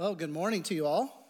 Well, good morning to you all.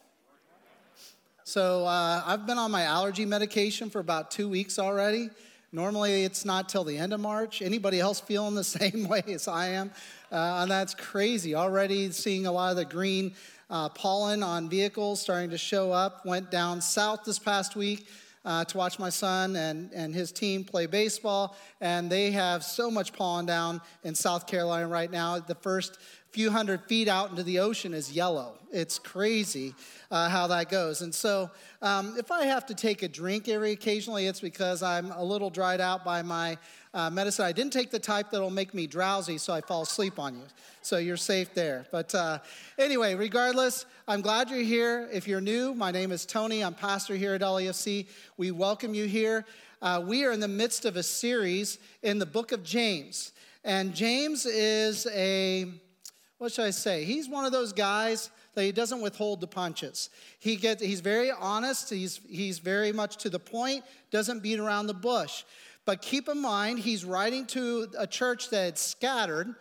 So, uh, I've been on my allergy medication for about two weeks already. Normally, it's not till the end of March. Anybody else feeling the same way as I am? Uh, and that's crazy. Already seeing a lot of the green uh, pollen on vehicles starting to show up. Went down south this past week. Uh, to watch my son and, and his team play baseball. And they have so much pollen down in South Carolina right now. The first few hundred feet out into the ocean is yellow. It's crazy uh, how that goes. And so, um, if I have to take a drink every occasionally, it's because I'm a little dried out by my uh, medicine. I didn't take the type that'll make me drowsy, so I fall asleep on you. So you're safe there. But uh, anyway, regardless, I'm glad you're here. If you're new, my name is Tony. I'm pastor here at LAFC. We welcome you here. Uh, we are in the midst of a series in the book of James. And James is a what should I say? He's one of those guys that he doesn't withhold the punches. He gets, he's very honest, he's, he's very much to the point, doesn't beat around the bush. But keep in mind, he's writing to a church that had scattered,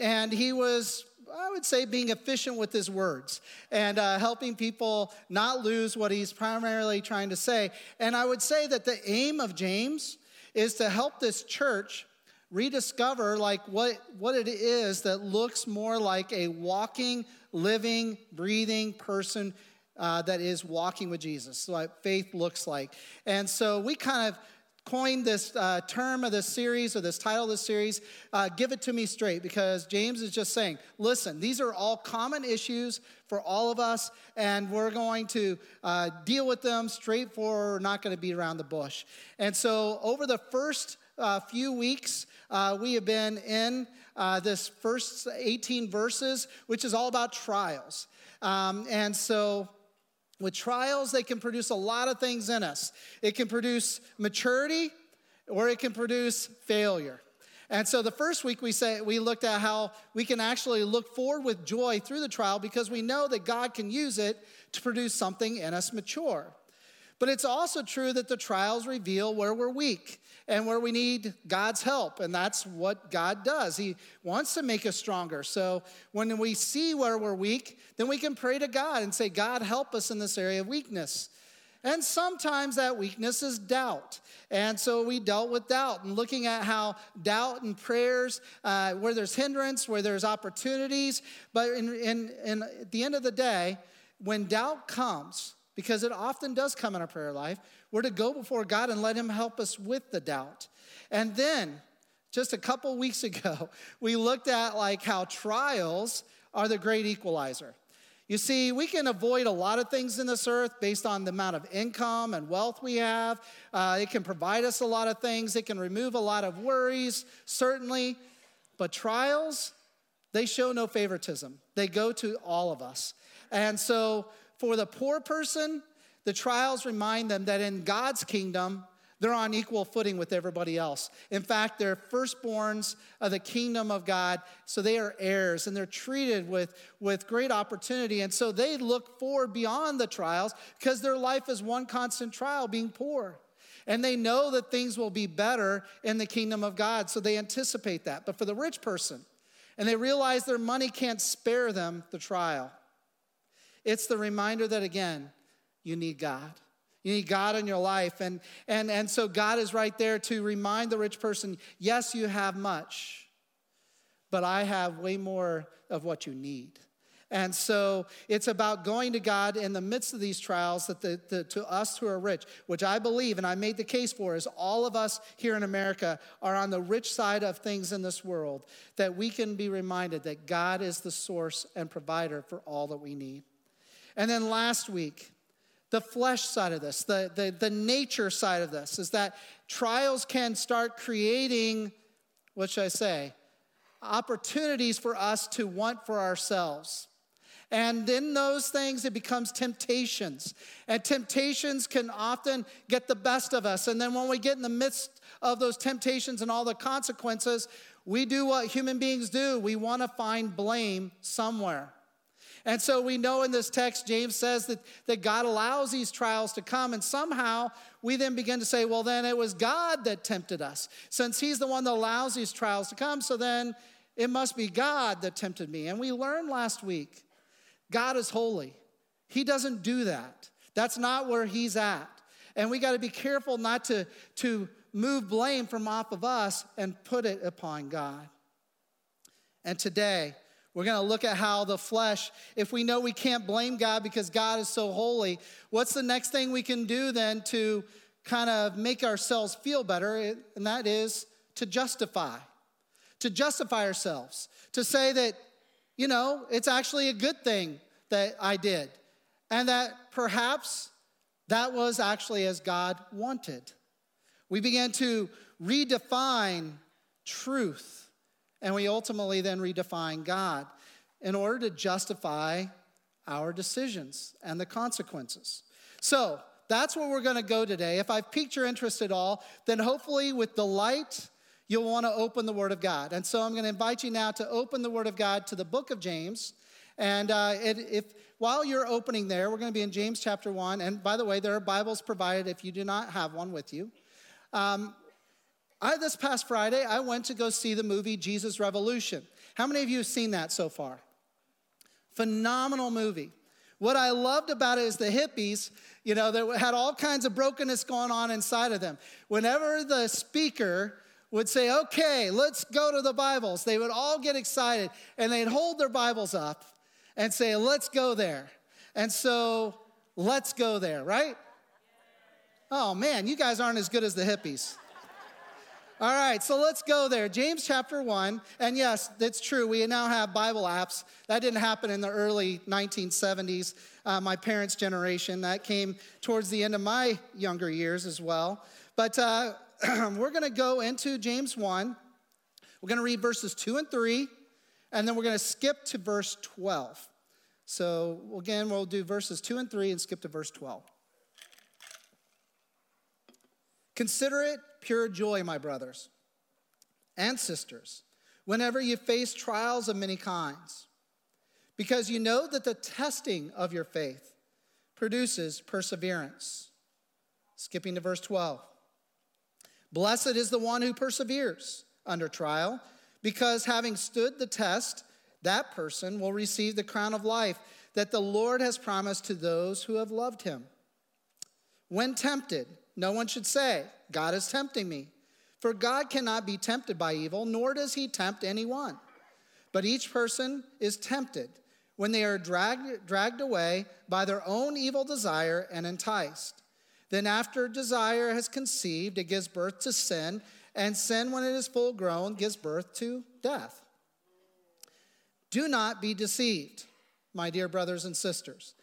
and he was, I would say, being efficient with his words and uh, helping people not lose what he's primarily trying to say. And I would say that the aim of James is to help this church rediscover like what, what it is that looks more like a walking, living, breathing person uh, that is walking with Jesus. So what faith looks like. And so we kind of coined this uh, term of this series or this title of this series, uh, Give It To Me Straight, because James is just saying, listen, these are all common issues for all of us, and we're going to uh, deal with them straightforward, we're not going to beat around the bush. And so over the first uh, few weeks, uh, we have been in uh, this first 18 verses, which is all about trials. Um, and so, with trials, they can produce a lot of things in us. It can produce maturity, or it can produce failure. And so the first week we say we looked at how we can actually look forward with joy through the trial because we know that God can use it to produce something in us mature. But it's also true that the trials reveal where we're weak and where we need God's help. And that's what God does. He wants to make us stronger. So when we see where we're weak, then we can pray to God and say, God, help us in this area of weakness. And sometimes that weakness is doubt. And so we dealt with doubt and looking at how doubt and prayers, uh, where there's hindrance, where there's opportunities. But in, in, in, at the end of the day, when doubt comes, because it often does come in our prayer life, we're to go before God and let Him help us with the doubt. And then, just a couple weeks ago, we looked at like how trials are the great equalizer. You see, we can avoid a lot of things in this earth based on the amount of income and wealth we have. Uh, it can provide us a lot of things, it can remove a lot of worries, certainly. But trials, they show no favoritism, they go to all of us. And so, for the poor person, the trials remind them that in God's kingdom, they're on equal footing with everybody else. In fact, they're firstborns of the kingdom of God, so they are heirs and they're treated with, with great opportunity. And so they look forward beyond the trials because their life is one constant trial, being poor. And they know that things will be better in the kingdom of God, so they anticipate that. But for the rich person, and they realize their money can't spare them the trial, it's the reminder that, again, you need God. You need God in your life. And, and, and so God is right there to remind the rich person yes, you have much, but I have way more of what you need. And so it's about going to God in the midst of these trials that the, the, to us who are rich, which I believe and I made the case for, is all of us here in America are on the rich side of things in this world, that we can be reminded that God is the source and provider for all that we need. And then last week, the flesh side of this, the, the, the nature side of this, is that trials can start creating, what should I say, opportunities for us to want for ourselves. And in those things, it becomes temptations. And temptations can often get the best of us. And then when we get in the midst of those temptations and all the consequences, we do what human beings do we want to find blame somewhere. And so we know in this text, James says that, that God allows these trials to come, and somehow we then begin to say, well, then it was God that tempted us. Since He's the one that allows these trials to come, so then it must be God that tempted me. And we learned last week God is holy. He doesn't do that. That's not where He's at. And we got to be careful not to, to move blame from off of us and put it upon God. And today, we're going to look at how the flesh, if we know we can't blame God because God is so holy, what's the next thing we can do then to kind of make ourselves feel better? And that is to justify. To justify ourselves. To say that, you know, it's actually a good thing that I did. And that perhaps that was actually as God wanted. We began to redefine truth, and we ultimately then redefine God in order to justify our decisions and the consequences. So, that's where we're going to go today. If I've piqued your interest at all, then hopefully with delight, you'll want to open the Word of God. And so I'm going to invite you now to open the Word of God to the book of James. And uh, it, if while you're opening there, we're going to be in James chapter 1. And by the way, there are Bibles provided if you do not have one with you. Um, I, this past Friday, I went to go see the movie Jesus Revolution. How many of you have seen that so far? Phenomenal movie. What I loved about it is the hippies, you know, that had all kinds of brokenness going on inside of them. Whenever the speaker would say, okay, let's go to the Bibles, they would all get excited and they'd hold their Bibles up and say, let's go there. And so, let's go there, right? Oh man, you guys aren't as good as the hippies. All right, so let's go there. James chapter 1. And yes, that's true. We now have Bible apps. That didn't happen in the early 1970s, uh, my parents' generation. That came towards the end of my younger years as well. But uh, we're going to go into James 1. We're going to read verses 2 and 3, and then we're going to skip to verse 12. So again, we'll do verses 2 and 3 and skip to verse 12. Consider it pure joy, my brothers and sisters, whenever you face trials of many kinds, because you know that the testing of your faith produces perseverance. Skipping to verse 12. Blessed is the one who perseveres under trial, because having stood the test, that person will receive the crown of life that the Lord has promised to those who have loved him. When tempted, no one should say, God is tempting me. For God cannot be tempted by evil, nor does he tempt anyone. But each person is tempted when they are dragged, dragged away by their own evil desire and enticed. Then, after desire has conceived, it gives birth to sin, and sin, when it is full grown, gives birth to death. Do not be deceived, my dear brothers and sisters.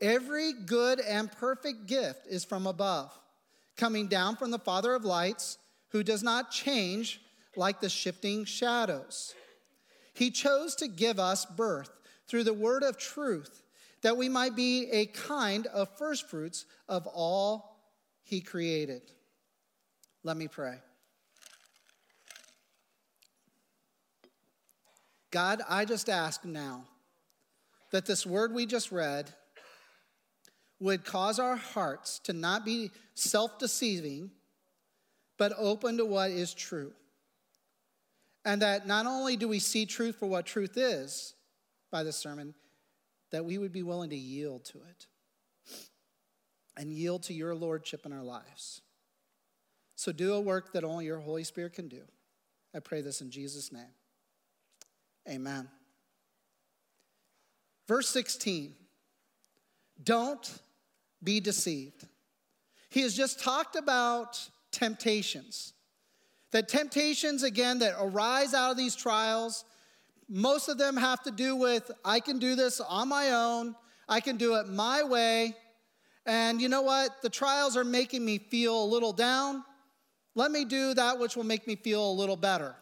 Every good and perfect gift is from above coming down from the Father of lights, who does not change like the shifting shadows. He chose to give us birth through the word of truth, that we might be a kind of firstfruits of all he created. Let me pray. God, I just ask now that this word we just read would cause our hearts to not be self deceiving, but open to what is true. And that not only do we see truth for what truth is by this sermon, that we would be willing to yield to it and yield to your lordship in our lives. So do a work that only your Holy Spirit can do. I pray this in Jesus' name. Amen. Verse 16 Don't be deceived. He has just talked about temptations. That temptations, again, that arise out of these trials, most of them have to do with I can do this on my own, I can do it my way. And you know what? The trials are making me feel a little down. Let me do that which will make me feel a little better.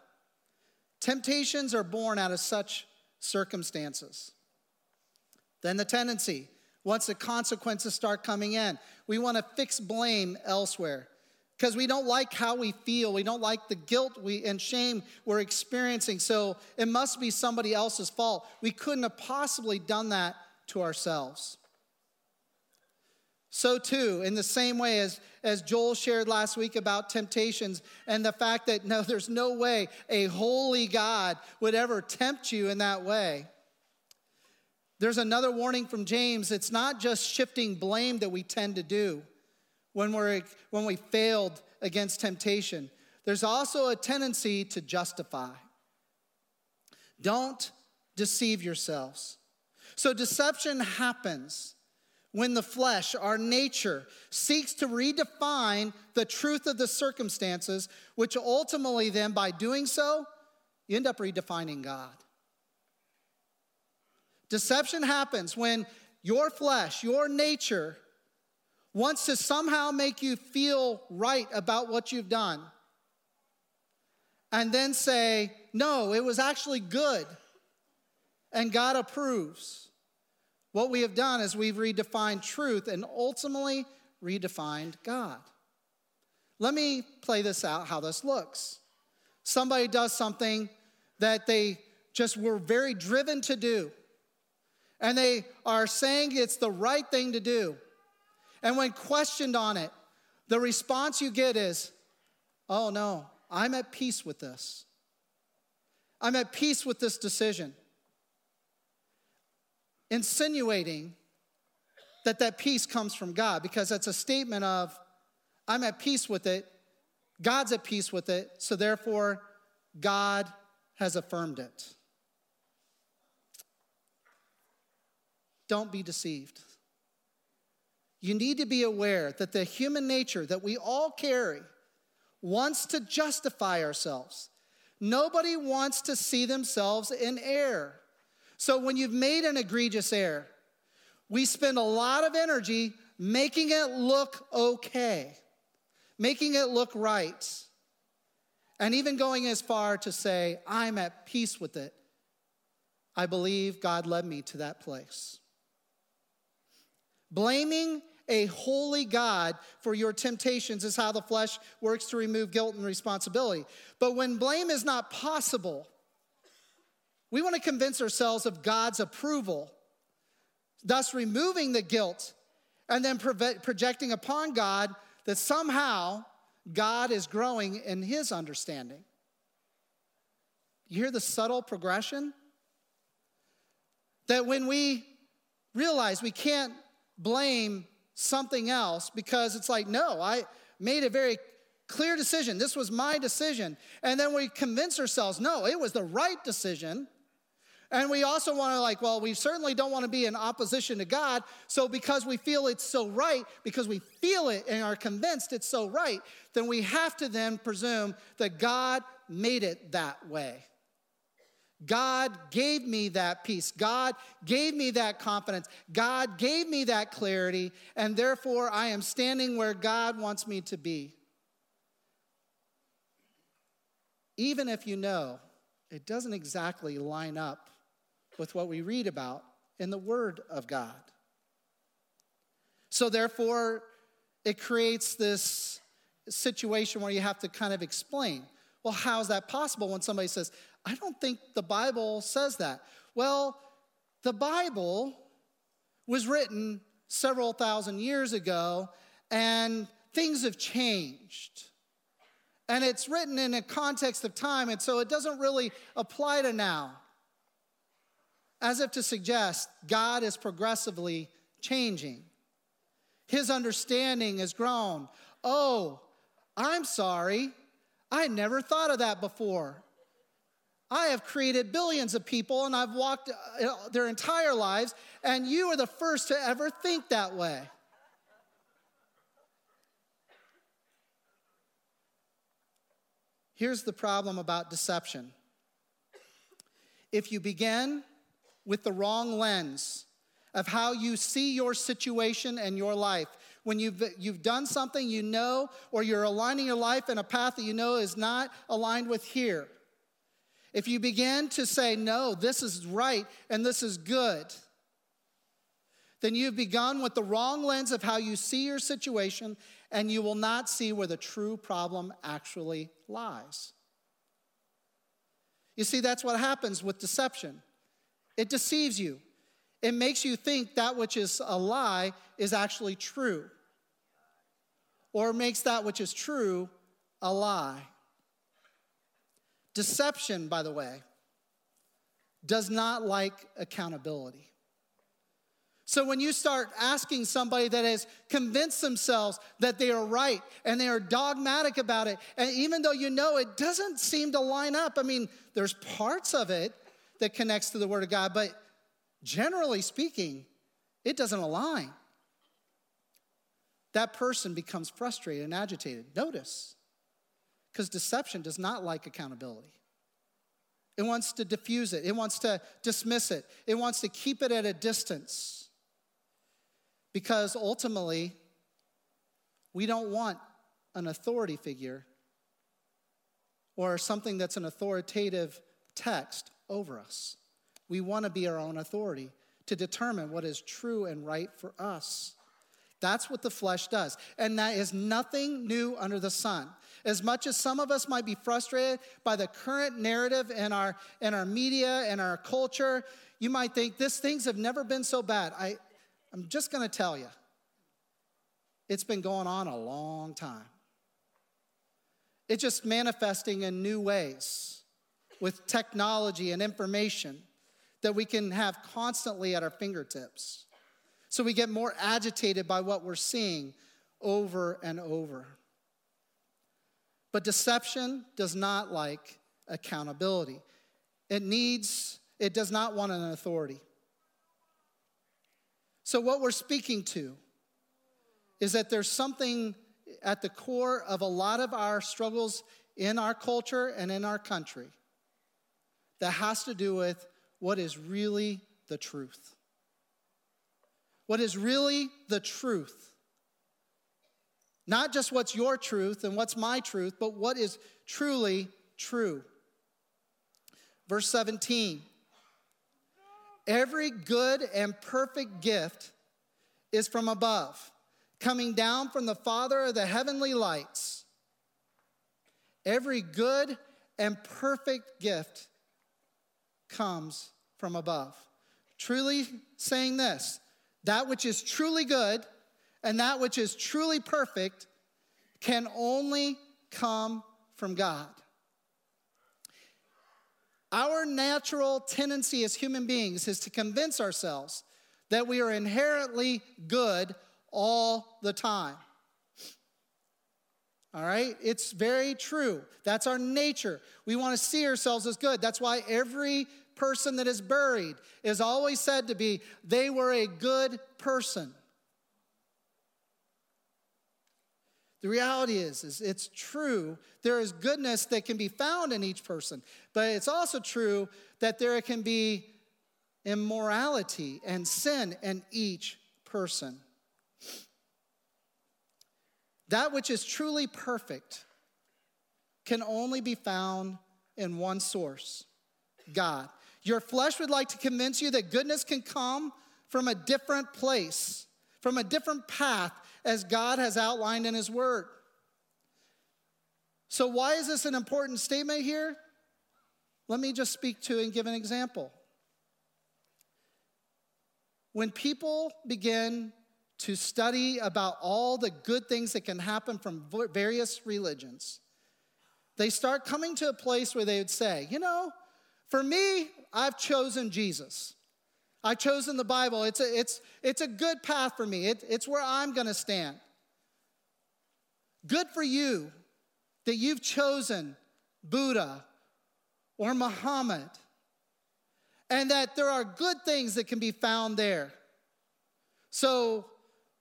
Temptations are born out of such circumstances. Then the tendency once the consequences start coming in. We want to fix blame elsewhere because we don't like how we feel. We don't like the guilt we, and shame we're experiencing. So it must be somebody else's fault. We couldn't have possibly done that to ourselves. So, too, in the same way as, as Joel shared last week about temptations and the fact that no, there's no way a holy God would ever tempt you in that way. There's another warning from James. It's not just shifting blame that we tend to do when, we're, when we failed against temptation. There's also a tendency to justify. Don't deceive yourselves. So, deception happens when the flesh, our nature, seeks to redefine the truth of the circumstances, which ultimately, then, by doing so, you end up redefining God. Deception happens when your flesh, your nature, wants to somehow make you feel right about what you've done and then say, no, it was actually good and God approves. What we have done is we've redefined truth and ultimately redefined God. Let me play this out how this looks. Somebody does something that they just were very driven to do and they are saying it's the right thing to do. And when questioned on it, the response you get is, oh no, I'm at peace with this. I'm at peace with this decision. Insinuating that that peace comes from God because that's a statement of, I'm at peace with it, God's at peace with it, so therefore God has affirmed it. Don't be deceived. You need to be aware that the human nature that we all carry wants to justify ourselves. Nobody wants to see themselves in error. So when you've made an egregious error, we spend a lot of energy making it look okay, making it look right, and even going as far to say, I'm at peace with it. I believe God led me to that place. Blaming a holy God for your temptations is how the flesh works to remove guilt and responsibility. But when blame is not possible, we want to convince ourselves of God's approval, thus removing the guilt and then projecting upon God that somehow God is growing in his understanding. You hear the subtle progression? That when we realize we can't blame something else because it's like, no, I made a very clear decision. This was my decision. And then we convince ourselves, no, it was the right decision. And we also want to, like, well, we certainly don't want to be in opposition to God. So, because we feel it's so right, because we feel it and are convinced it's so right, then we have to then presume that God made it that way. God gave me that peace. God gave me that confidence. God gave me that clarity, and therefore I am standing where God wants me to be. Even if you know it doesn't exactly line up with what we read about in the Word of God. So, therefore, it creates this situation where you have to kind of explain well, how is that possible when somebody says, I don't think the Bible says that. Well, the Bible was written several thousand years ago, and things have changed. And it's written in a context of time, and so it doesn't really apply to now. As if to suggest God is progressively changing. His understanding has grown. Oh, I'm sorry. I never thought of that before. I have created billions of people and I've walked uh, their entire lives, and you are the first to ever think that way. Here's the problem about deception if you begin with the wrong lens of how you see your situation and your life, when you've, you've done something you know, or you're aligning your life in a path that you know is not aligned with here, if you begin to say, no, this is right and this is good, then you've begun with the wrong lens of how you see your situation and you will not see where the true problem actually lies. You see, that's what happens with deception it deceives you, it makes you think that which is a lie is actually true, or makes that which is true a lie. Deception, by the way, does not like accountability. So when you start asking somebody that has convinced themselves that they are right and they are dogmatic about it, and even though you know it doesn't seem to line up, I mean, there's parts of it that connects to the Word of God, but generally speaking, it doesn't align. That person becomes frustrated and agitated. Notice, because deception does not like accountability. It wants to diffuse it, it wants to dismiss it, it wants to keep it at a distance. Because ultimately, we don't want an authority figure or something that's an authoritative text over us. We want to be our own authority to determine what is true and right for us. That's what the flesh does. And that is nothing new under the sun. As much as some of us might be frustrated by the current narrative in our, in our media and our culture, you might think this things have never been so bad. I, I'm just going to tell you, it's been going on a long time. It's just manifesting in new ways with technology and information that we can have constantly at our fingertips. So we get more agitated by what we're seeing over and over. But deception does not like accountability. It needs, it does not want an authority. So, what we're speaking to is that there's something at the core of a lot of our struggles in our culture and in our country that has to do with what is really the truth. What is really the truth. Not just what's your truth and what's my truth, but what is truly true. Verse 17 Every good and perfect gift is from above, coming down from the Father of the heavenly lights. Every good and perfect gift comes from above. Truly saying this that which is truly good and that which is truly perfect can only come from God. Our natural tendency as human beings is to convince ourselves that we are inherently good all the time. All right? It's very true. That's our nature. We want to see ourselves as good. That's why every person that is buried is always said to be, they were a good person. The reality is, is it's true. There is goodness that can be found in each person, but it's also true that there can be immorality and sin in each person. That which is truly perfect can only be found in one source God. Your flesh would like to convince you that goodness can come from a different place, from a different path, as God has outlined in His Word. So, why is this an important statement here? Let me just speak to and give an example. When people begin to study about all the good things that can happen from various religions, they start coming to a place where they would say, you know, for me, I've chosen Jesus. I've chosen the Bible. It's a, it's, it's a good path for me, it, it's where I'm going to stand. Good for you that you've chosen Buddha or Muhammad, and that there are good things that can be found there. So,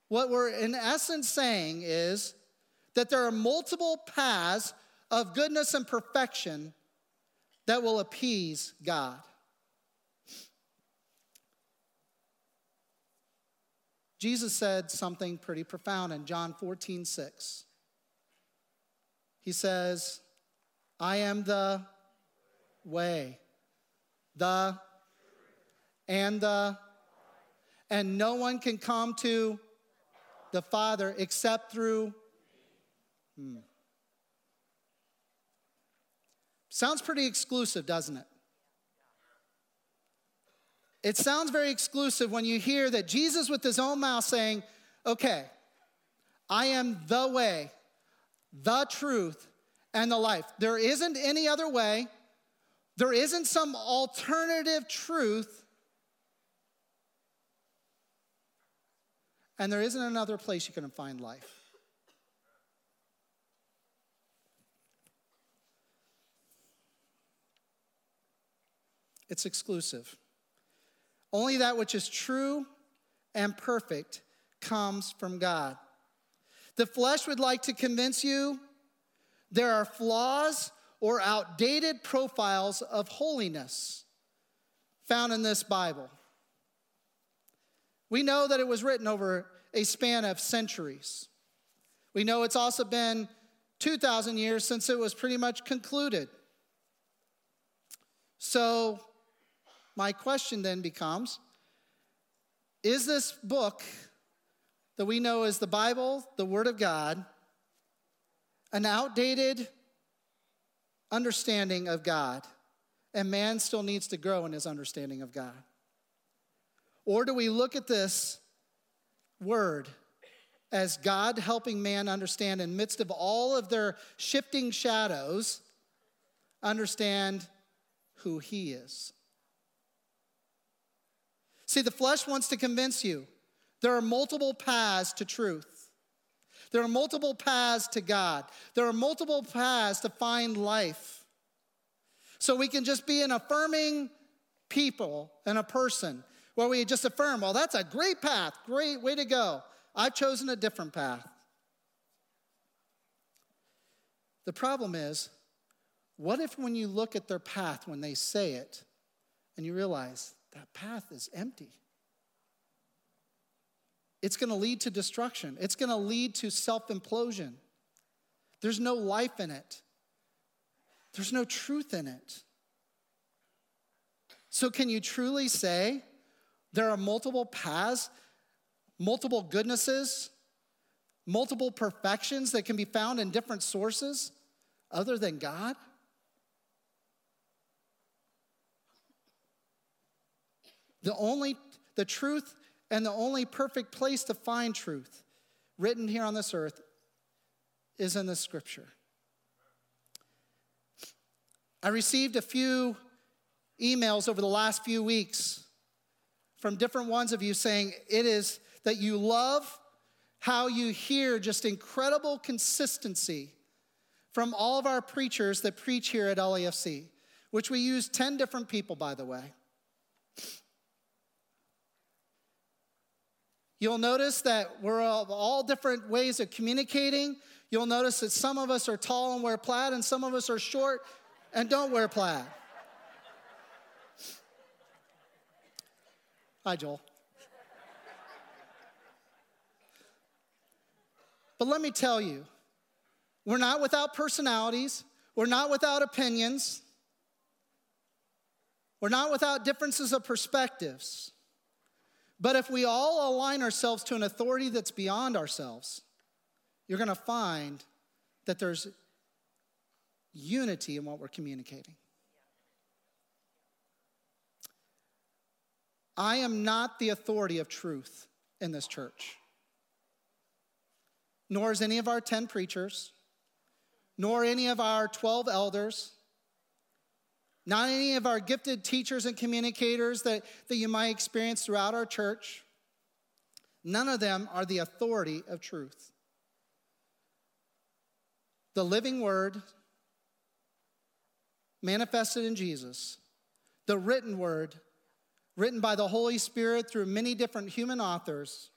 what we're in essence saying is that there are multiple paths of goodness and perfection that will appease God. Jesus said something pretty profound in John 14, 6. He says, I am the way, the, and the, and no one can come to the Father except through. Hmm. Sounds pretty exclusive, doesn't it? It sounds very exclusive when you hear that Jesus, with his own mouth, saying, Okay, I am the way, the truth, and the life. There isn't any other way, there isn't some alternative truth. And there isn't another place you can find life. It's exclusive. Only that which is true and perfect comes from God. The flesh would like to convince you there are flaws or outdated profiles of holiness found in this Bible. We know that it was written over a span of centuries. We know it's also been 2,000 years since it was pretty much concluded. So, my question then becomes Is this book that we know as the Bible, the Word of God, an outdated understanding of God, and man still needs to grow in his understanding of God? Or do we look at this word as God helping man understand in midst of all of their shifting shadows, understand who he is? See, the flesh wants to convince you there are multiple paths to truth. There are multiple paths to God. There are multiple paths to find life. So we can just be an affirming people and a person where we just affirm, well, that's a great path, great way to go. I've chosen a different path. The problem is, what if when you look at their path, when they say it, and you realize that path is empty? It's gonna lead to destruction, it's gonna lead to self implosion. There's no life in it, there's no truth in it. So, can you truly say, there are multiple paths, multiple goodnesses, multiple perfections that can be found in different sources other than God? The only, the truth and the only perfect place to find truth written here on this earth is in the scripture. I received a few emails over the last few weeks from different ones of you saying it is that you love how you hear just incredible consistency from all of our preachers that preach here at LAFC, which we use 10 different people, by the way. You'll notice that we're of all different ways of communicating. You'll notice that some of us are tall and wear plaid, and some of us are short and don't wear plaid. Hi, Joel. But let me tell you, we're not without personalities, we're not without opinions, we're not without differences of perspectives. But if we all align ourselves to an authority that's beyond ourselves, you're going to find that there's unity in what we're communicating. I am not the authority of truth in this church, nor is any of our 10 preachers, nor any of our 12 elders, not any of our gifted teachers and communicators that, that you might experience throughout our church. None of them are the authority of truth. The living word manifested in Jesus, the written word written by the Holy Spirit through many different human authors,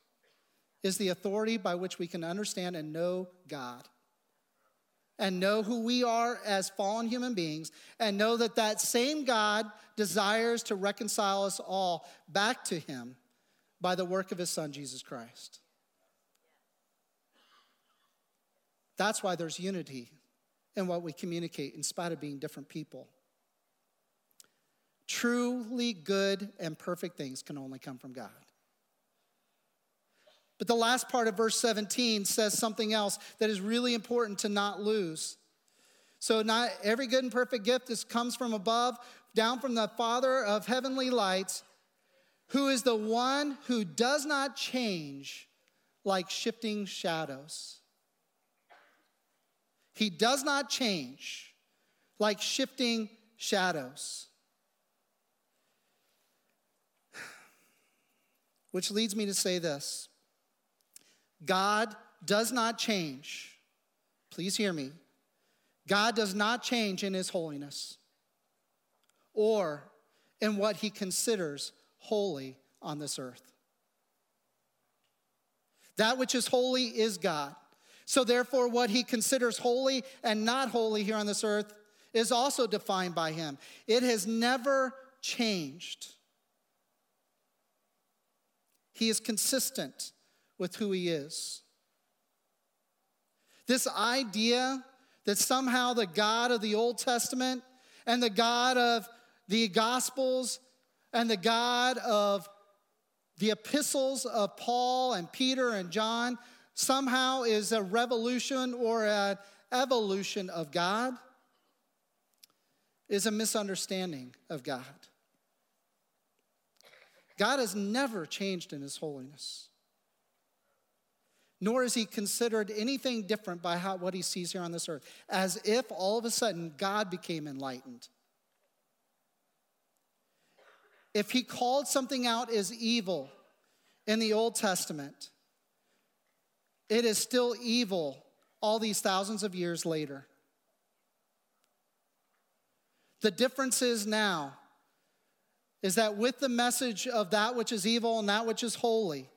is the authority by which we can understand and know God. And know who we are as fallen human beings, and know that that same God desires to reconcile us all back to Him by the work of His Son, Jesus Christ. That's why there's unity in what we communicate, in spite of being different people. Truly good and perfect things can only come from God. But the last part of verse 17 says something else that is really important to not lose. So, not every good and perfect gift comes from above, down from the Father of heavenly lights, who is the one who does not change like shifting shadows. He does not change like shifting shadows. Which leads me to say this God does not change. Please hear me. God does not change in his holiness or in what he considers holy on this earth. That which is holy is God. So, therefore, what he considers holy and not holy here on this earth is also defined by him. It has never changed. He is consistent with who he is. This idea that somehow the God of the Old Testament and the God of the Gospels and the God of the epistles of Paul and Peter and John somehow is a revolution or an evolution of God is a misunderstanding of God. God has never changed in his holiness, nor is he considered anything different by how, what he sees here on this earth, as if all of a sudden God became enlightened. If he called something out as evil in the Old Testament, it is still evil all these thousands of years later. The difference is now is that with the message of that which is evil and that which is holy,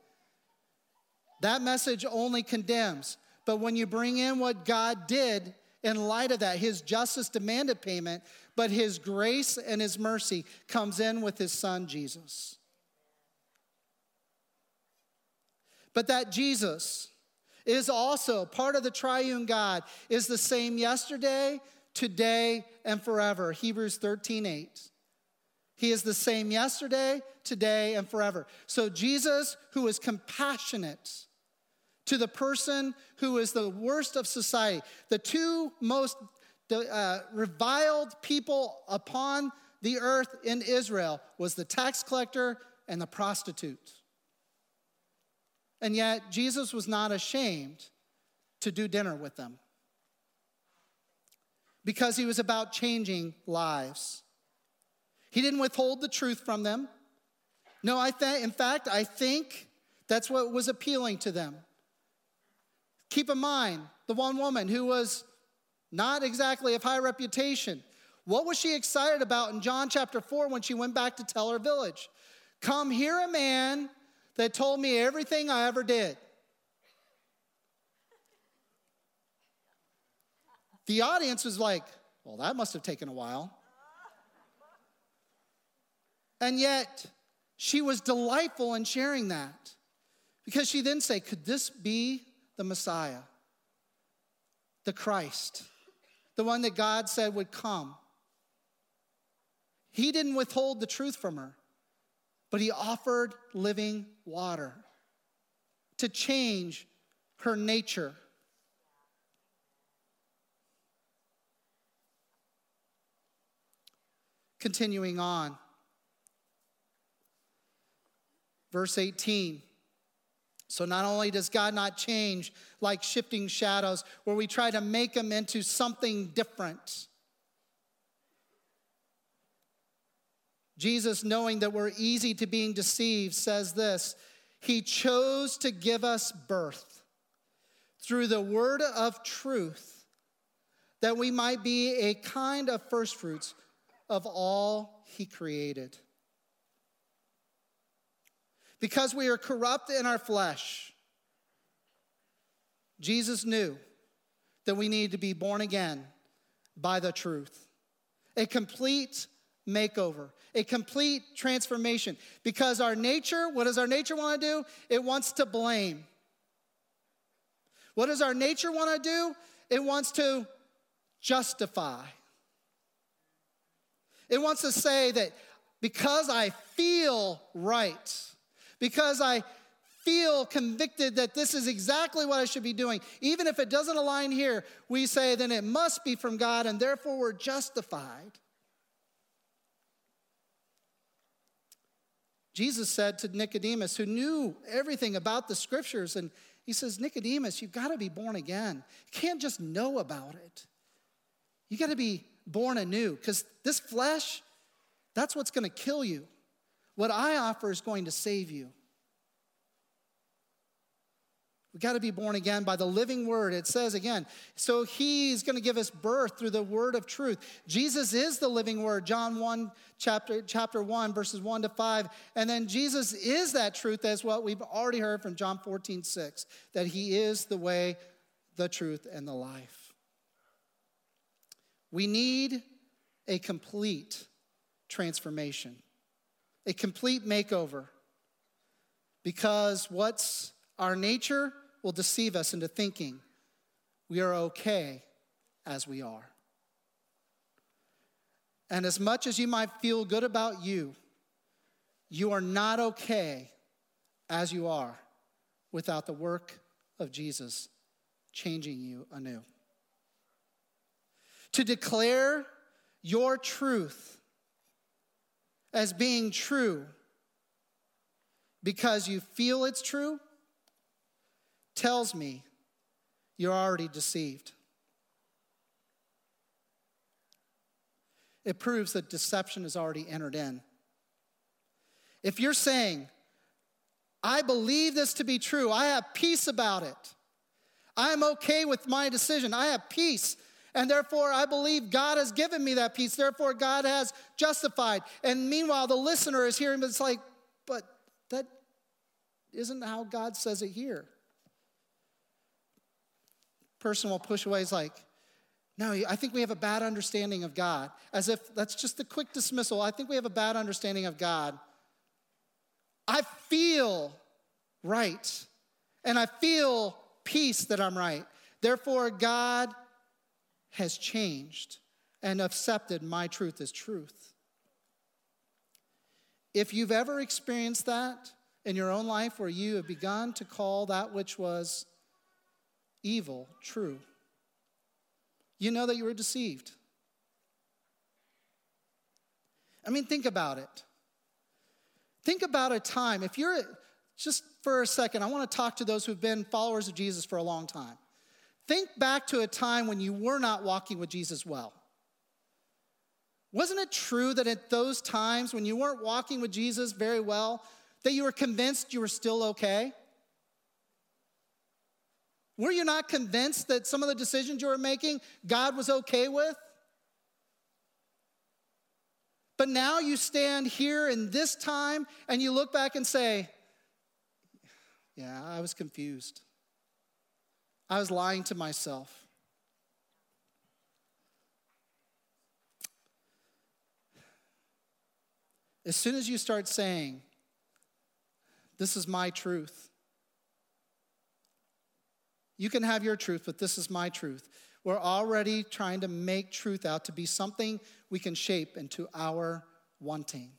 that message only condemns. But when you bring in what God did in light of that, his justice demanded payment, but his grace and his mercy comes in with his son Jesus. But that Jesus, is also part of the triune God, is the same yesterday, today, and forever. Hebrews 13 8. He is the same yesterday, today, and forever. So, Jesus, who is compassionate to the person who is the worst of society, the two most uh, reviled people upon the earth in Israel was the tax collector and the prostitute. And yet, Jesus was not ashamed to do dinner with them because he was about changing lives. He didn't withhold the truth from them. No, I th- in fact, I think that's what was appealing to them. Keep in mind the one woman who was not exactly of high reputation. What was she excited about in John chapter 4 when she went back to tell her village? Come, hear a man that told me everything I ever did. The audience was like, well, that must have taken a while. And yet, she was delightful in sharing that because she then said, Could this be the Messiah, the Christ, the one that God said would come? He didn't withhold the truth from her but he offered living water to change her nature. Continuing on, verse 18. So, not only does God not change like shifting shadows, where we try to make him into something different, Jesus, knowing that we're easy to being deceived, says this He chose to give us birth through the word of truth, that we might be a kind of firstfruits of all He created. Because we are corrupt in our flesh, Jesus knew that we need to be born again by the truth. A complete makeover, a complete transformation. Because our nature, what does our nature want to do? It wants to blame. What does our nature want to do? It wants to justify. It wants to say that because I feel right, because I feel convicted that this is exactly what I should be doing, even if it doesn't align here, we say then it must be from God and therefore we're justified. Jesus said to Nicodemus, who knew everything about the scriptures, and he says, Nicodemus, you've got to be born again. You can't just know about it. You got to be born anew because this flesh, that's what's going to kill you. What I offer is going to save you. We've got to be born again by the living word. It says again, so he's going to give us birth through the word of truth. Jesus is the living word. John 1 chapter chapter 1 verses 1 to 5. And then Jesus is that truth as what we've already heard from John 14 6 that he is the way, the truth and the life. We need a complete transformation. A complete makeover. Because what's our nature will deceive us into thinking we are okay as we are. And as much as you might feel good about you, you are not okay as you are without the work of Jesus changing you anew. To declare your truth as being true because you feel it's true tells me you're already deceived. It proves that deception has already entered in. If you're saying, I believe this to be true, I have peace about it, I'm okay with my decision, I have peace, and therefore I believe God has given me that peace, therefore God has justified. And meanwhile, the listener is hearing, but it's like, but that isn't how God says it here person will push away is like, no, I think we have a bad understanding of God. As if that's just a quick dismissal. I think we have a bad understanding of God. I feel right, and I feel peace that I'm right. Therefore, God has changed and accepted my truth as truth. If you've ever experienced that in your own life where you have begun to call that which was evil true. You know that you were deceived. I mean, think about it. Think about a time, if you're, just for a second, I want to talk to those who've been followers of Jesus for a long time. Think back to a time when you were not walking with Jesus well. Wasn't it true that at those times when you weren't walking with Jesus very well, that you were convinced you were still okay? Were you not convinced that some of the decisions you were making God was okay with? But now you stand here in this time and you look back and say, Yeah, I was confused. I was lying to myself. As soon as you start saying, This is my truth, you can have your truth, but this is my truth. We're already trying to make truth out to be something we can shape into our wanting.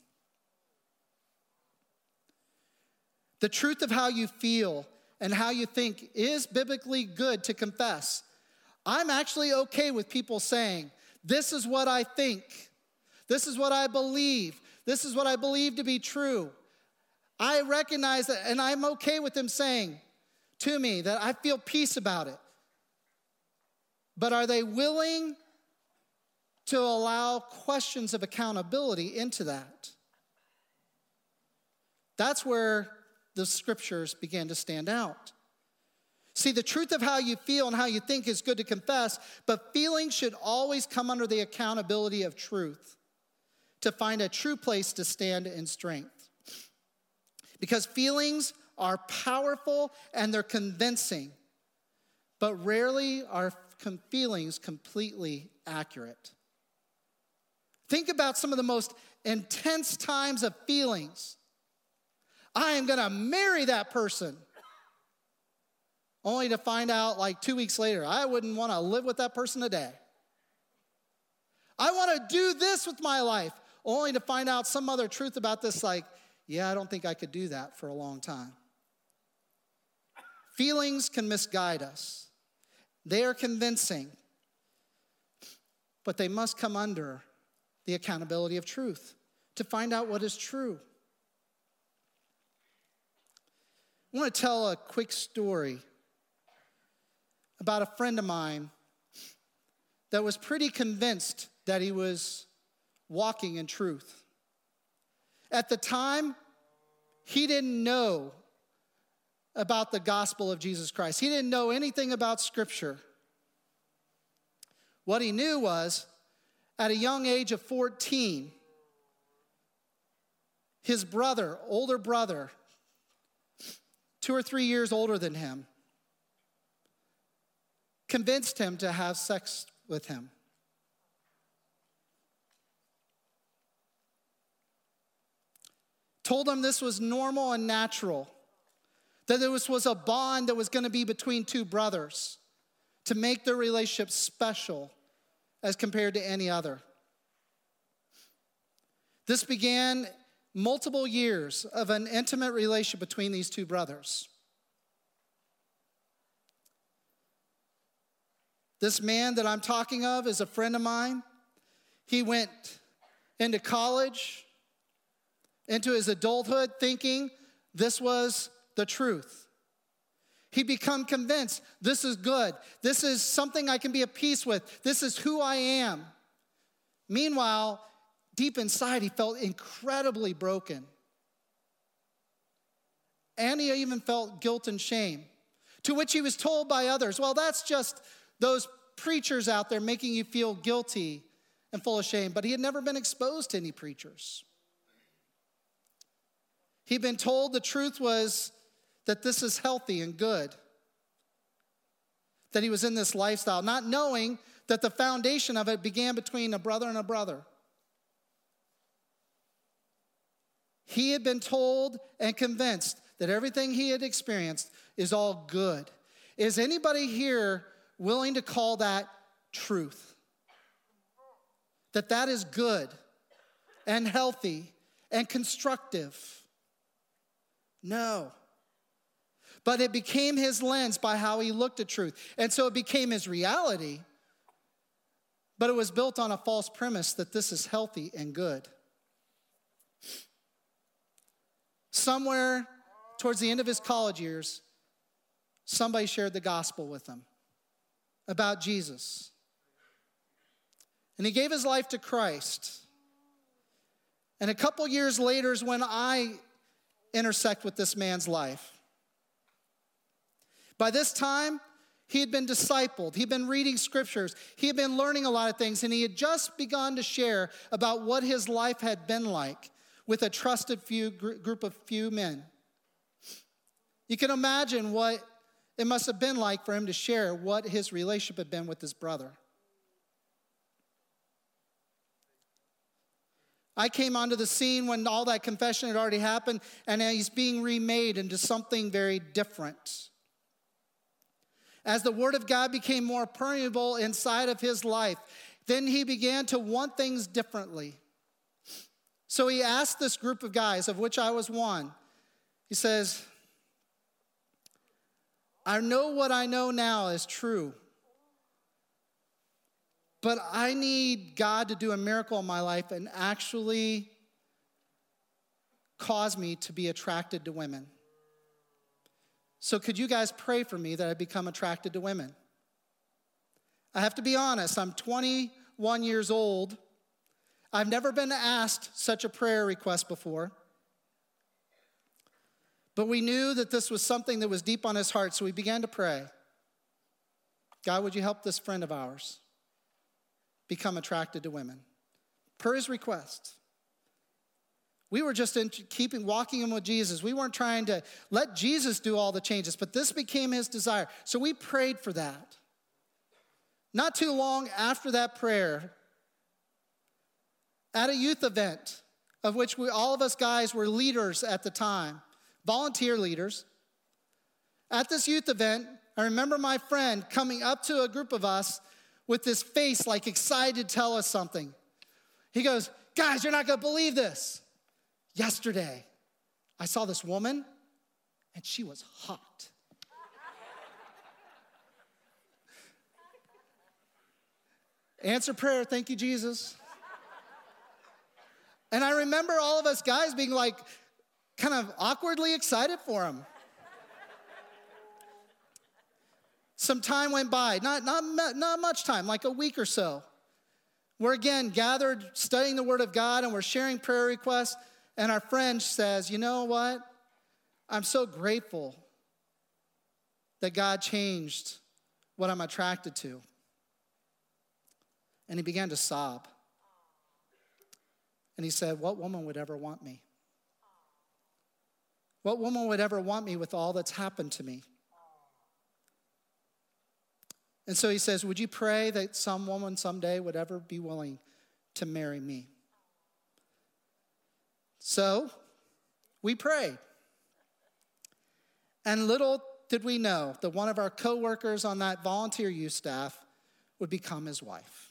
The truth of how you feel and how you think is biblically good to confess. I'm actually okay with people saying, This is what I think. This is what I believe. This is what I believe to be true. I recognize that, and I'm okay with them saying, to me that I feel peace about it. But are they willing to allow questions of accountability into that? That's where the scriptures began to stand out. See, the truth of how you feel and how you think is good to confess, but feelings should always come under the accountability of truth to find a true place to stand in strength. Because feelings are powerful and they're convincing, but rarely are feelings completely accurate. Think about some of the most intense times of feelings. I am gonna marry that person. Only to find out like two weeks later, I wouldn't wanna live with that person today. I wanna do this with my life, only to find out some other truth about this, like, yeah, I don't think I could do that for a long time. Feelings can misguide us, they are convincing, but they must come under the accountability of truth to find out what is true. I want to tell a quick story about a friend of mine that was pretty convinced that he was walking in truth. At the time, he didn't know about the gospel of Jesus Christ. He didn't know anything about Scripture. What he knew was at a young age of 14, his brother, older brother, two or three years older than him, convinced him to have sex with him. Told him this was normal and natural, that this was a bond that was going to be between two brothers to make their relationship special as compared to any other. This began multiple years of an intimate relationship between these two brothers. This man that I'm talking of is a friend of mine. He went into college, into his adulthood, thinking this was the truth. He become convinced this is good. This is something I can be at peace with. This is who I am. Meanwhile, deep inside, he felt incredibly broken. And he even felt guilt and shame, to which he was told by others, well, that's just those preachers out there making you feel guilty and full of shame. But he had never been exposed to any preachers. He'd been told the truth was that this is healthy and good, that he was in this lifestyle, not knowing that the foundation of it began between a brother and a brother. He had been told and convinced that everything he had experienced is all good. Is anybody here willing to call that truth? That that is good and healthy and constructive? No. But it became his lens by how he looked at truth. And so it became his reality. But it was built on a false premise that this is healthy and good. Somewhere towards the end of his college years, somebody shared the gospel with him about Jesus. And he gave his life to Christ. And a couple years later is when I intersect with this man's life. By this time, he had been discipled. He'd been reading scriptures. He had been learning a lot of things, and he had just begun to share about what his life had been like with a trusted few group of few men. You can imagine what it must have been like for him to share what his relationship had been with his brother. I came onto the scene when all that confession had already happened, and he's being remade into something very different. As the Word of God became more permeable inside of his life, then he began to want things differently. So he asked this group of guys, of which I was one, he says, I know what I know now is true, but I need God to do a miracle in my life and actually cause me to be attracted to women. So, could you guys pray for me that I become attracted to women? I have to be honest, I'm 21 years old I've never been asked such a prayer request before. But we knew that this was something that was deep on his heart, so we began to pray God, would you help this friend of ours become attracted to women? Per his request. We were just in keeping walking him with Jesus. We weren't trying to let Jesus do all the changes, but this became his desire. So we prayed for that. Not too long after that prayer, at a youth event of which we, all of us guys were leaders at the time, volunteer leaders. At this youth event, I remember my friend coming up to a group of us with this face like excited to tell us something. He goes, Guys, you're not gonna believe this. Yesterday, I saw this woman and she was hot. Answer prayer, thank you, Jesus. And I remember all of us guys being like kind of awkwardly excited for him. Some time went by, not, not, not much time, like a week or so. We're again gathered studying the Word of God and we're sharing prayer requests. And our friend says, You know what? I'm so grateful that God changed what I'm attracted to. And he began to sob. And he said, What woman would ever want me? What woman would ever want me with all that's happened to me? And so he says, Would you pray that some woman someday would ever be willing to marry me? So we prayed. And little did we know that one of our coworkers on that volunteer youth staff would become his wife.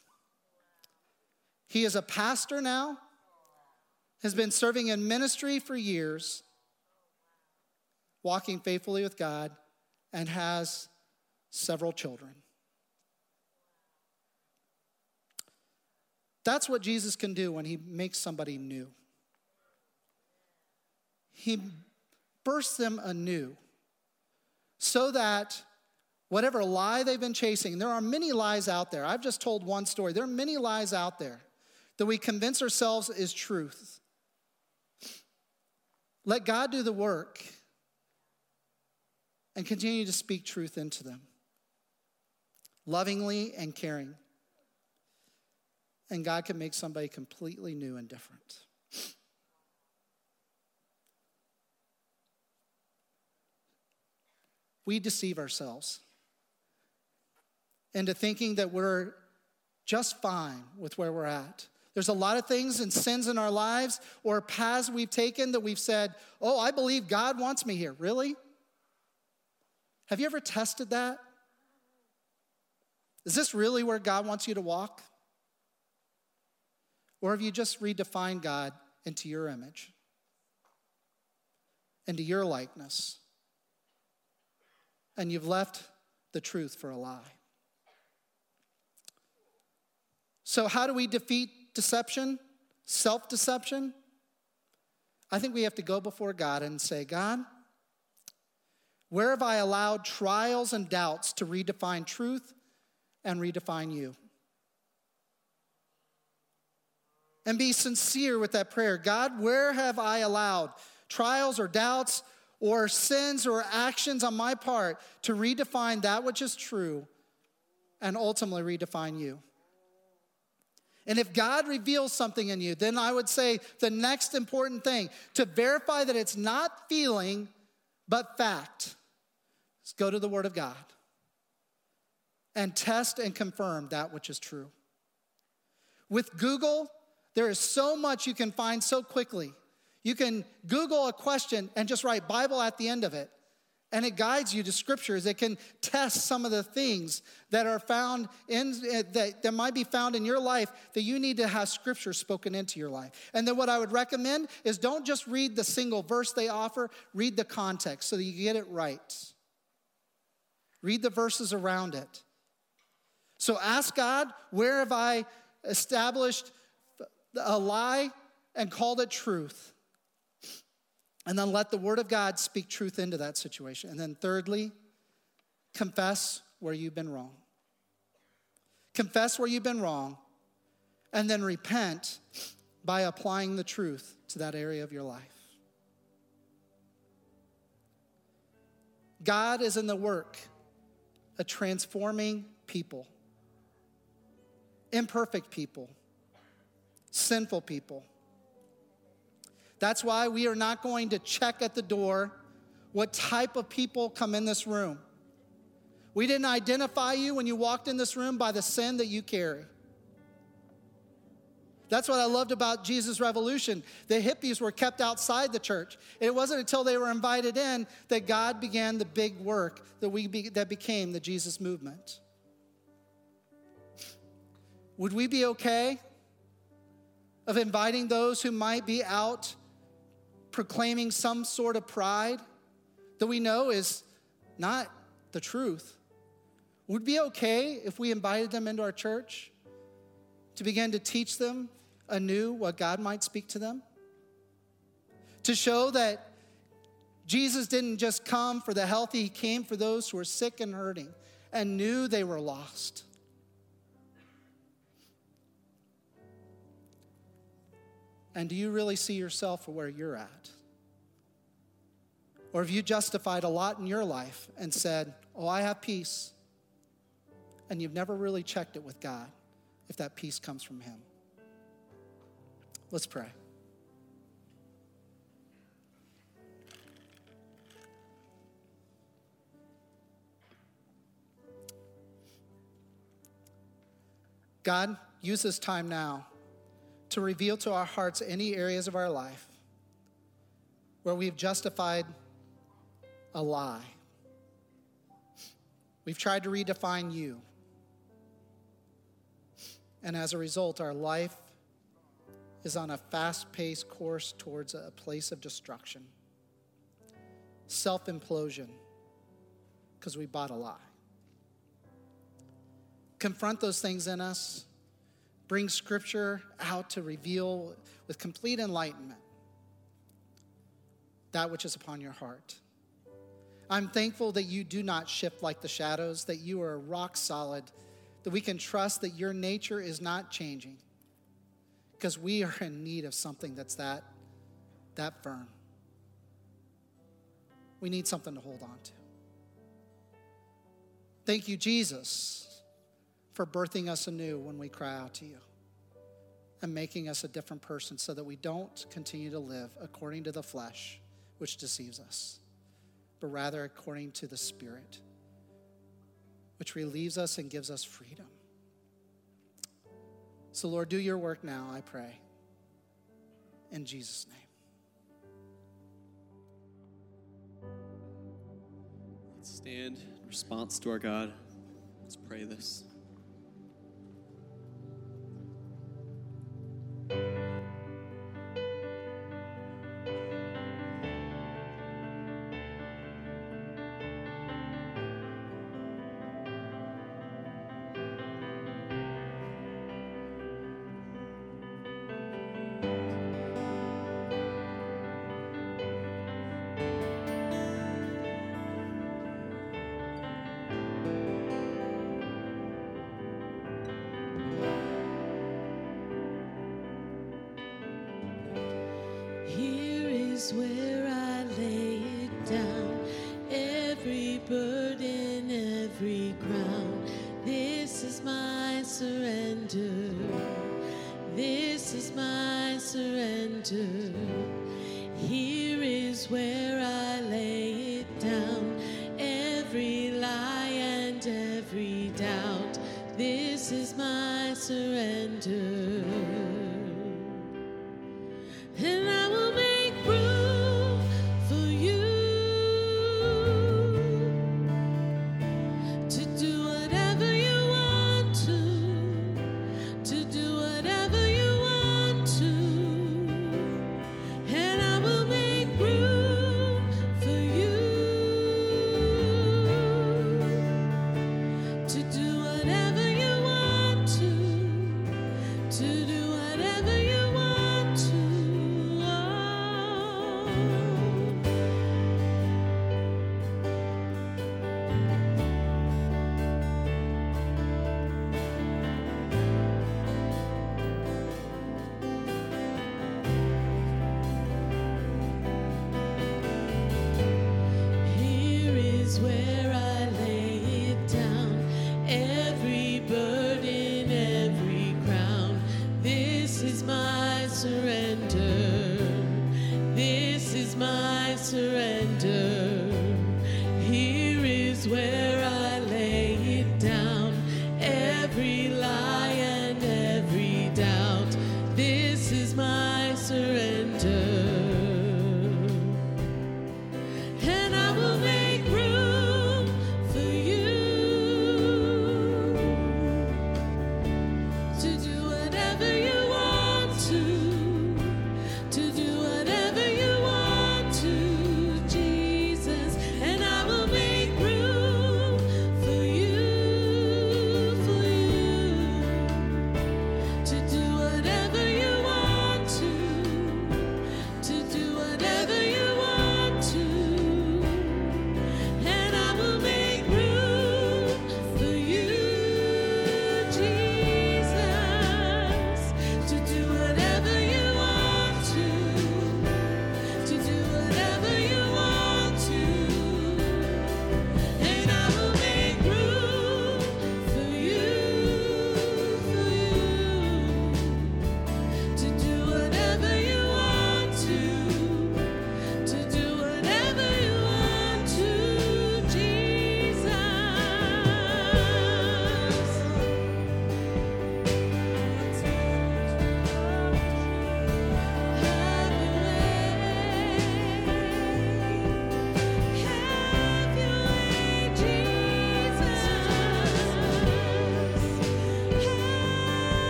He is a pastor now, has been serving in ministry for years, walking faithfully with God, and has several children. That's what Jesus can do when he makes somebody new. He bursts them anew so that whatever lie they've been chasing, there are many lies out there. I've just told one story. There are many lies out there that we convince ourselves is truth. Let God do the work and continue to speak truth into them, lovingly and caring. And God can make somebody completely new and different. We deceive ourselves into thinking that we're just fine with where we're at. There's a lot of things and sins in our lives or paths we've taken that we've said, Oh, I believe God wants me here. Really? Have you ever tested that? Is this really where God wants you to walk? Or have you just redefined God into your image, into your likeness, and you've left the truth for a lie? So, how do we defeat deception, self deception, I think we have to go before God and say, God, where have I allowed trials and doubts to redefine truth and redefine you? And be sincere with that prayer. God, where have I allowed trials or doubts or sins or actions on my part to redefine that which is true and ultimately redefine you? And if God reveals something in you, then I would say the next important thing to verify that it's not feeling, but fact, is go to the Word of God and test and confirm that which is true. With Google, there is so much you can find so quickly. You can Google a question and just write Bible at the end of it and it guides you to scriptures. It can test some of the things that are found in eh, that, that might be found in your life that you need to have scripture spoken into your life. And then what I would recommend is don't just read the single verse they offer, read the context so that you get it right. Read the verses around it. So ask God, where have I established a lie and called it truth? And then let the Word of God speak truth into that situation. And then, thirdly, confess where you've been wrong. Confess where you've been wrong, and then repent by applying the truth to that area of your life. God is in the work of transforming people, imperfect people, sinful people. That's why we are not going to check at the door what type of people come in this room. We didn't identify you when you walked in this room by the sin that you carry. That's what I loved about Jesus' revolution. The hippies were kept outside the church. It wasn't until they were invited in that God began the big work that, we be, that became the Jesus movement. Would we be okay of inviting those who might be out proclaiming some sort of pride that we know is not the truth. Would be okay if we invited them into our church to begin to teach them anew what God might speak to them? To show that Jesus didn't just come for the healthy, He came for those who were sick and hurting and knew they were lost. And do you really see yourself where you're at? Or have you justified a lot in your life and said, Oh, I have peace? And you've never really checked it with God if that peace comes from Him. Let's pray. God, use this time now to reveal to our hearts any areas of our life where we've justified a lie. We've tried to redefine you. And as a result, our life is on a fast paced course towards a place of destruction, self implosion, because we bought a lie. Confront those things in us, bring scripture out to reveal with complete enlightenment that which is upon your heart. I'm thankful that you do not shift like the shadows, that you are rock solid, that we can trust that your nature is not changing because we are in need of something that's that that firm. We need something to hold on to. Thank you Jesus for birthing us anew when we cry out to you and making us a different person so that we don't continue to live according to the flesh which deceives us but rather according to the Spirit, which relieves us and gives us freedom. So, Lord, do your work now, I pray. In Jesus' name. Let's stand in response to our God. Let's pray this.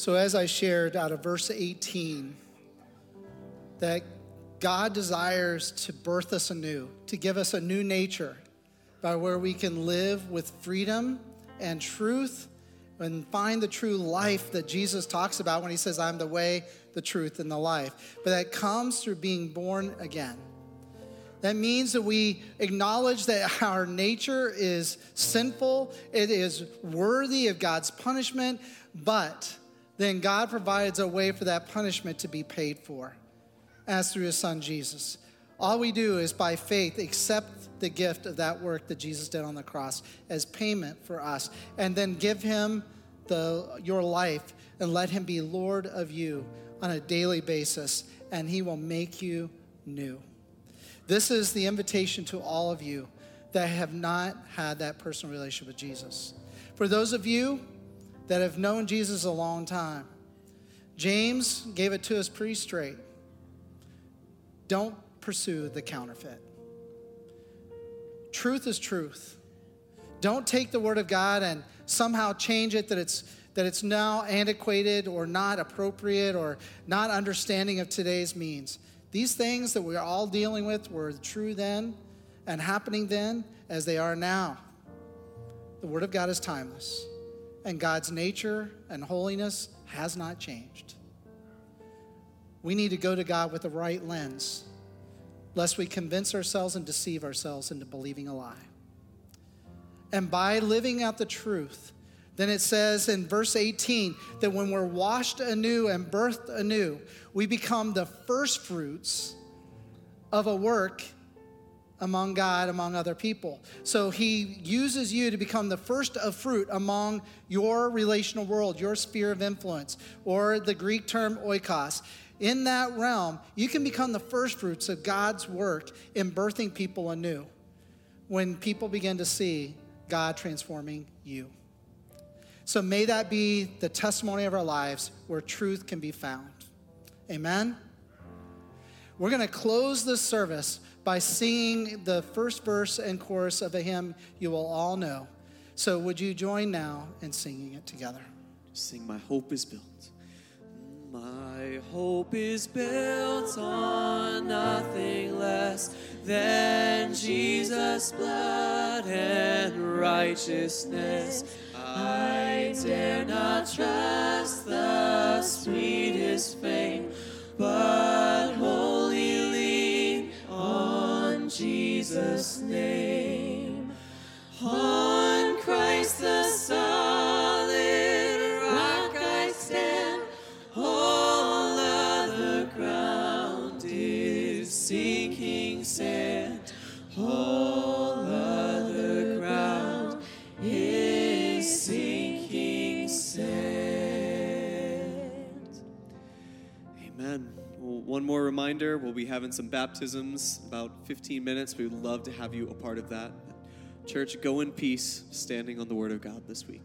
So, as I shared out of verse 18, that God desires to birth us anew, to give us a new nature by where we can live with freedom and truth and find the true life that Jesus talks about when he says, I'm the way, the truth, and the life. But that comes through being born again. That means that we acknowledge that our nature is sinful, it is worthy of God's punishment, but then God provides a way for that punishment to be paid for, as through his son Jesus. All we do is by faith accept the gift of that work that Jesus did on the cross as payment for us, and then give him the, your life and let him be Lord of you on a daily basis, and he will make you new. This is the invitation to all of you that have not had that personal relationship with Jesus. For those of you that have known Jesus a long time, James gave it to us pretty straight. Don't pursue the counterfeit. Truth is truth. Don't take the word of God and somehow change it that it's that it's now antiquated or not appropriate or not understanding of today's means. These things that we're all dealing with were true then and happening then as they are now. The Word of God is timeless, and God's nature and holiness has not changed. We need to go to God with the right lens, lest we convince ourselves and deceive ourselves into believing a lie. And by living out the truth, then it says in verse 18 that when we're washed anew and birthed anew, we become the first fruits of a work among God, among other people. So he uses you to become the first of fruit among your relational world, your sphere of influence, or the Greek term oikos. In that realm, you can become the first fruits of God's work in birthing people anew when people begin to see God transforming you. So may that be the testimony of our lives where truth can be found. Amen. We're going to close this service by singing the first verse and chorus of a hymn you will all know. So would you join now in singing it together? Sing, My Hope is Built. My hope is built on nothing less than Jesus' blood and righteousness. I dare not trust the sweetest fame, but on Jesus' name. On Christ the solid one more reminder we'll be having some baptisms about 15 minutes. We would love to have you a part of that. Church, go in peace, standing on the Word of God this week.